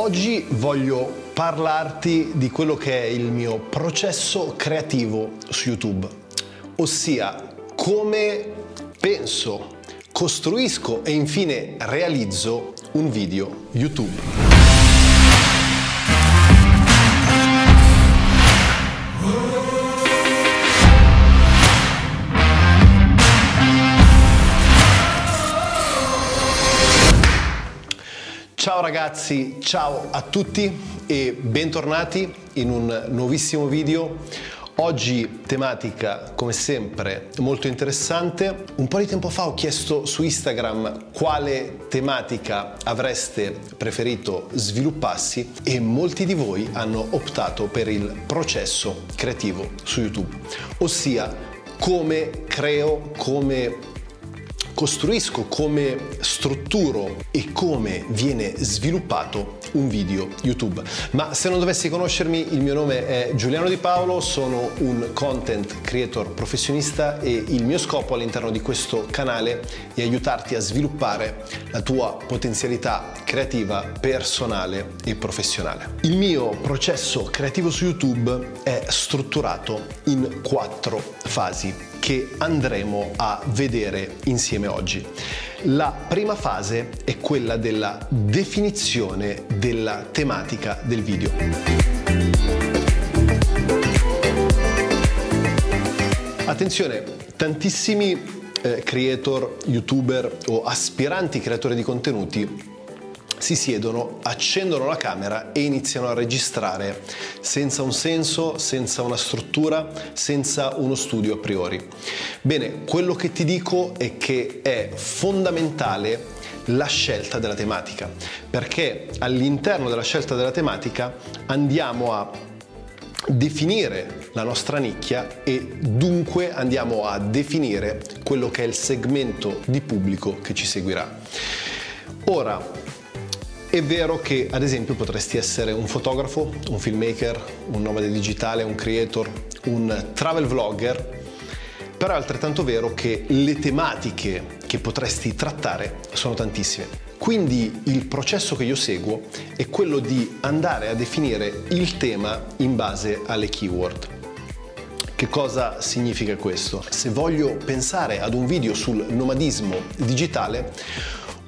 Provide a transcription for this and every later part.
Oggi voglio parlarti di quello che è il mio processo creativo su YouTube, ossia come penso, costruisco e infine realizzo un video YouTube. Ciao ragazzi, ciao a tutti e bentornati in un nuovissimo video. Oggi tematica come sempre molto interessante. Un po' di tempo fa ho chiesto su Instagram quale tematica avreste preferito sviluppassi e molti di voi hanno optato per il processo creativo su YouTube, ossia come creo, come costruisco, come strutturo e come viene sviluppato un video YouTube. Ma se non dovessi conoscermi, il mio nome è Giuliano Di Paolo, sono un content creator professionista e il mio scopo all'interno di questo canale è aiutarti a sviluppare la tua potenzialità creativa, personale e professionale. Il mio processo creativo su YouTube è strutturato in quattro fasi che andremo a vedere insieme oggi. La prima fase è quella della definizione della tematica del video. Attenzione, tantissimi eh, creator, youtuber o aspiranti creatori di contenuti si siedono, accendono la camera e iniziano a registrare senza un senso, senza una struttura, senza uno studio a priori. Bene, quello che ti dico è che è fondamentale la scelta della tematica, perché all'interno della scelta della tematica andiamo a definire la nostra nicchia e dunque andiamo a definire quello che è il segmento di pubblico che ci seguirà. Ora, è vero che ad esempio potresti essere un fotografo, un filmmaker, un nomade digitale, un creator, un travel vlogger, però è altrettanto vero che le tematiche che potresti trattare sono tantissime. Quindi il processo che io seguo è quello di andare a definire il tema in base alle keyword. Che cosa significa questo? Se voglio pensare ad un video sul nomadismo digitale,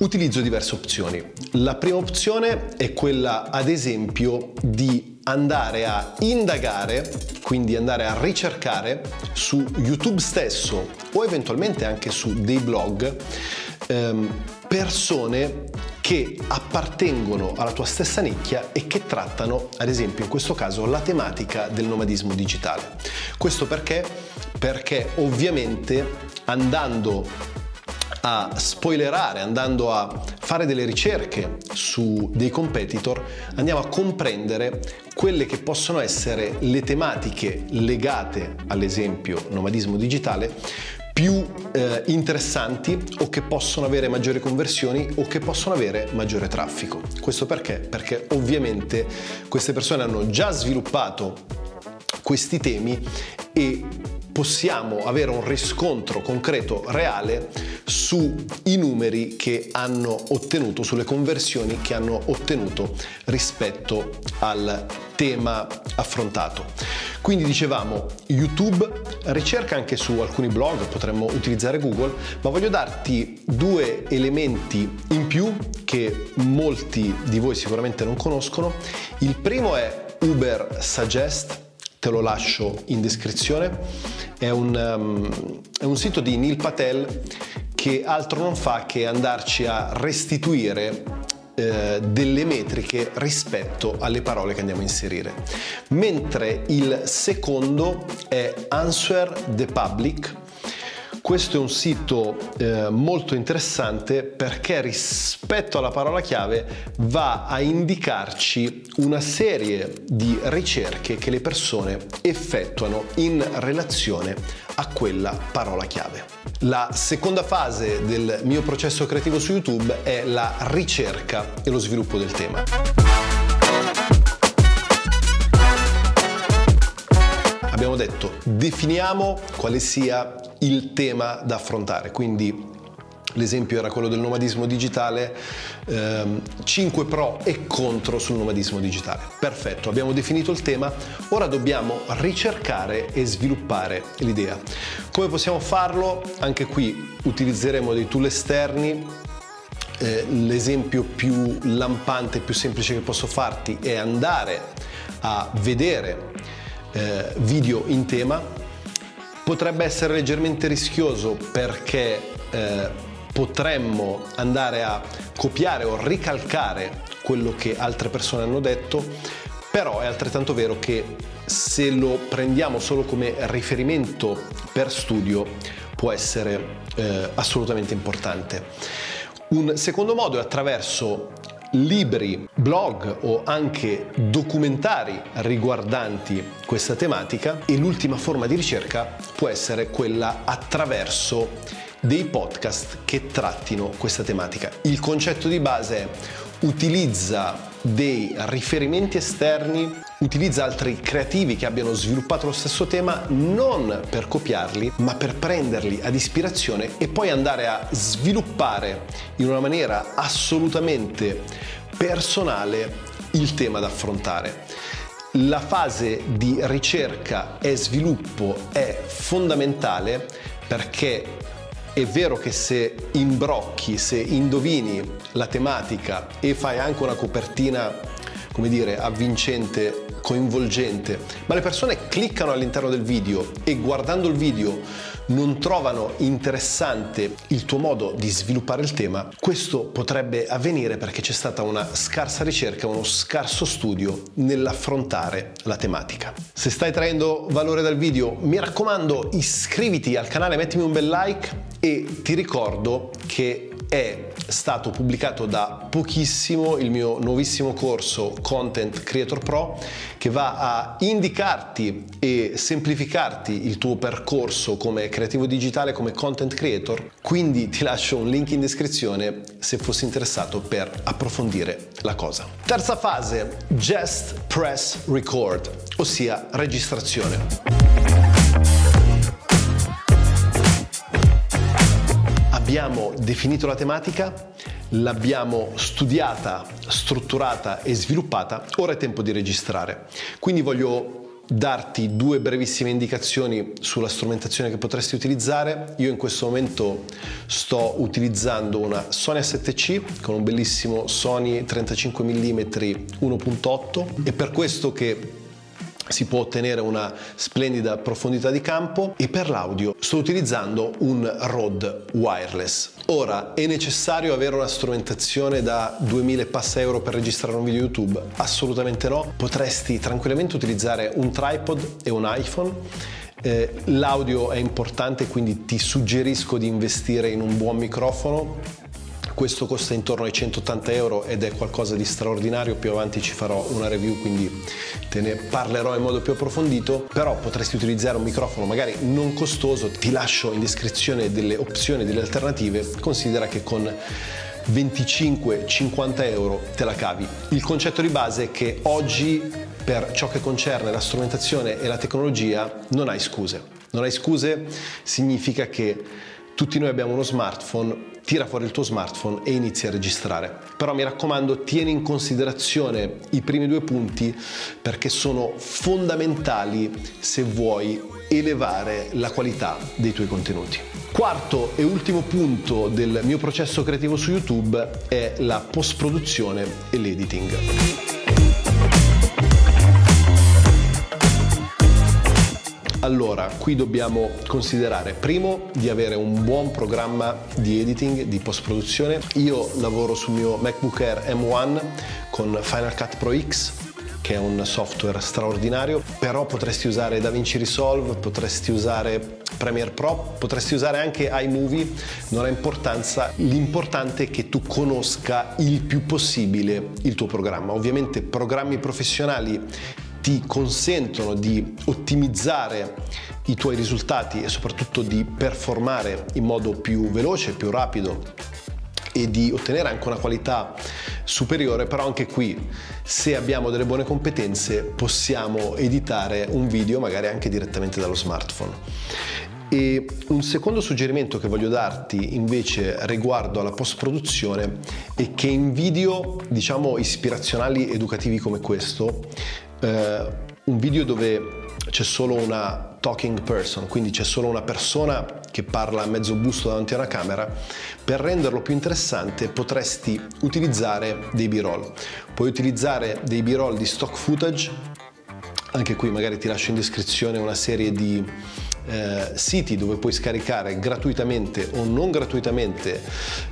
utilizzo diverse opzioni. La prima opzione è quella, ad esempio, di andare a indagare, quindi andare a ricercare su YouTube stesso o eventualmente anche su dei blog ehm, persone che appartengono alla tua stessa nicchia e che trattano, ad esempio in questo caso, la tematica del nomadismo digitale. Questo perché? Perché ovviamente andando a spoilerare, andando a fare delle ricerche su dei competitor, andiamo a comprendere quelle che possono essere le tematiche legate all'esempio nomadismo digitale più eh, interessanti o che possono avere maggiori conversioni o che possono avere maggiore traffico. Questo perché? Perché ovviamente queste persone hanno già sviluppato questi temi e possiamo avere un riscontro concreto, reale sui numeri che hanno ottenuto, sulle conversioni che hanno ottenuto rispetto al tema affrontato. Quindi dicevamo YouTube, ricerca anche su alcuni blog, potremmo utilizzare Google, ma voglio darti due elementi in più che molti di voi sicuramente non conoscono. Il primo è Uber Suggest, te lo lascio in descrizione. È un, um, è un sito di Neil Patel che altro non fa che andarci a restituire eh, delle metriche rispetto alle parole che andiamo a inserire. Mentre il secondo è Answer the Public questo è un sito eh, molto interessante perché rispetto alla parola chiave va a indicarci una serie di ricerche che le persone effettuano in relazione a quella parola chiave. La seconda fase del mio processo creativo su YouTube è la ricerca e lo sviluppo del tema. Abbiamo detto definiamo quale sia il tema da affrontare, quindi L'esempio era quello del nomadismo digitale, ehm, 5 pro e contro sul nomadismo digitale. Perfetto, abbiamo definito il tema, ora dobbiamo ricercare e sviluppare l'idea. Come possiamo farlo? Anche qui utilizzeremo dei tool esterni. Eh, l'esempio più lampante e più semplice che posso farti è andare a vedere eh, video in tema. Potrebbe essere leggermente rischioso perché eh, potremmo andare a copiare o ricalcare quello che altre persone hanno detto, però è altrettanto vero che se lo prendiamo solo come riferimento per studio può essere eh, assolutamente importante. Un secondo modo è attraverso libri, blog o anche documentari riguardanti questa tematica e l'ultima forma di ricerca può essere quella attraverso dei podcast che trattino questa tematica. Il concetto di base è utilizza dei riferimenti esterni, utilizza altri creativi che abbiano sviluppato lo stesso tema non per copiarli, ma per prenderli ad ispirazione e poi andare a sviluppare in una maniera assolutamente personale il tema da affrontare. La fase di ricerca e sviluppo è fondamentale perché è vero che se imbrocchi, se indovini la tematica e fai anche una copertina, come dire, avvincente, coinvolgente, ma le persone cliccano all'interno del video e guardando il video non trovano interessante il tuo modo di sviluppare il tema, questo potrebbe avvenire perché c'è stata una scarsa ricerca, uno scarso studio nell'affrontare la tematica. Se stai traendo valore dal video, mi raccomando iscriviti al canale, mettimi un bel like e ti ricordo che è stato pubblicato da pochissimo il mio nuovissimo corso Content Creator Pro che va a indicarti e semplificarti il tuo percorso come creativo digitale, come content creator. Quindi ti lascio un link in descrizione se fossi interessato per approfondire la cosa. Terza fase, Just Press Record, ossia registrazione. Abbiamo definito la tematica, l'abbiamo studiata, strutturata e sviluppata, ora è tempo di registrare. Quindi voglio darti due brevissime indicazioni sulla strumentazione che potresti utilizzare. Io in questo momento sto utilizzando una Sony A7C con un bellissimo Sony 35 mm 1.8 e per questo che si può ottenere una splendida profondità di campo e per l'audio sto utilizzando un Rode wireless. Ora, è necessario avere una strumentazione da 2000 passa euro per registrare un video YouTube? Assolutamente no. Potresti tranquillamente utilizzare un tripod e un iPhone eh, l'audio è importante, quindi ti suggerisco di investire in un buon microfono questo costa intorno ai 180 euro ed è qualcosa di straordinario, più avanti ci farò una review quindi te ne parlerò in modo più approfondito, però potresti utilizzare un microfono magari non costoso, ti lascio in descrizione delle opzioni, delle alternative, considera che con 25-50 euro te la cavi. Il concetto di base è che oggi per ciò che concerne la strumentazione e la tecnologia non hai scuse. Non hai scuse significa che tutti noi abbiamo uno smartphone, tira fuori il tuo smartphone e inizi a registrare. Però mi raccomando, tieni in considerazione i primi due punti perché sono fondamentali se vuoi elevare la qualità dei tuoi contenuti. Quarto e ultimo punto del mio processo creativo su YouTube è la post-produzione e l'editing. Allora, qui dobbiamo considerare primo di avere un buon programma di editing, di post produzione. Io lavoro sul mio MacBook Air M1 con Final Cut Pro X che è un software straordinario, però potresti usare DaVinci Resolve, potresti usare Premiere Pro, potresti usare anche iMovie, non ha importanza, l'importante è che tu conosca il più possibile il tuo programma. Ovviamente programmi professionali ti consentono di ottimizzare i tuoi risultati e soprattutto di performare in modo più veloce, più rapido e di ottenere anche una qualità superiore, però anche qui se abbiamo delle buone competenze possiamo editare un video magari anche direttamente dallo smartphone. E un secondo suggerimento che voglio darti invece riguardo alla post-produzione è che in video, diciamo, ispirazionali educativi come questo, eh, un video dove c'è solo una talking person, quindi c'è solo una persona che parla a mezzo busto davanti a una camera, per renderlo più interessante potresti utilizzare dei b-roll. Puoi utilizzare dei b-roll di stock footage, anche qui magari ti lascio in descrizione una serie di eh, siti dove puoi scaricare gratuitamente o non gratuitamente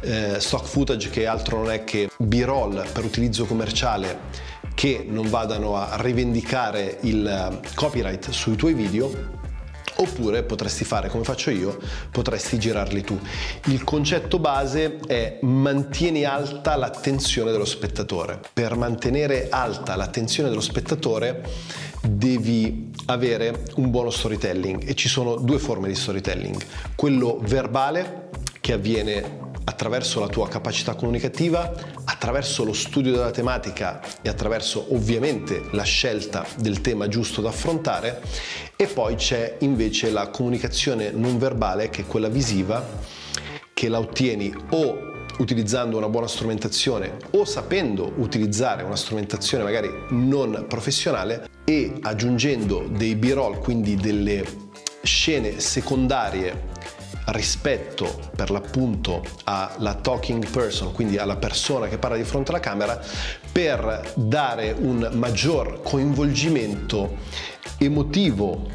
eh, stock footage che altro non è che b-roll per utilizzo commerciale che non vadano a rivendicare il eh, copyright sui tuoi video oppure potresti fare come faccio io, potresti girarli tu. Il concetto base è mantieni alta l'attenzione dello spettatore. Per mantenere alta l'attenzione dello spettatore devi avere un buono storytelling e ci sono due forme di storytelling. Quello verbale che avviene attraverso la tua capacità comunicativa, attraverso lo studio della tematica e attraverso ovviamente la scelta del tema giusto da affrontare. E poi c'è invece la comunicazione non verbale che è quella visiva che la ottieni o utilizzando una buona strumentazione o sapendo utilizzare una strumentazione magari non professionale e aggiungendo dei b-roll, quindi delle scene secondarie rispetto per l'appunto alla talking person, quindi alla persona che parla di fronte alla camera, per dare un maggior coinvolgimento emotivo,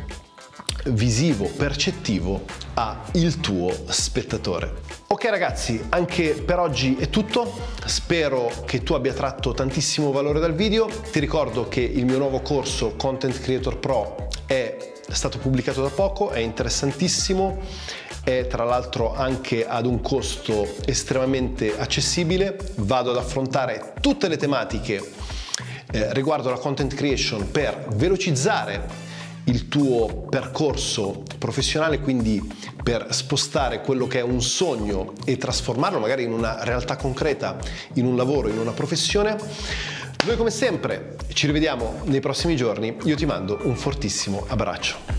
visivo, percettivo al tuo spettatore. Ok ragazzi, anche per oggi è tutto, spero che tu abbia tratto tantissimo valore dal video, ti ricordo che il mio nuovo corso Content Creator Pro è stato pubblicato da poco, è interessantissimo è tra l'altro anche ad un costo estremamente accessibile, vado ad affrontare tutte le tematiche eh, riguardo la content creation per velocizzare il tuo percorso professionale, quindi per spostare quello che è un sogno e trasformarlo magari in una realtà concreta, in un lavoro, in una professione. Noi come sempre ci rivediamo nei prossimi giorni, io ti mando un fortissimo abbraccio.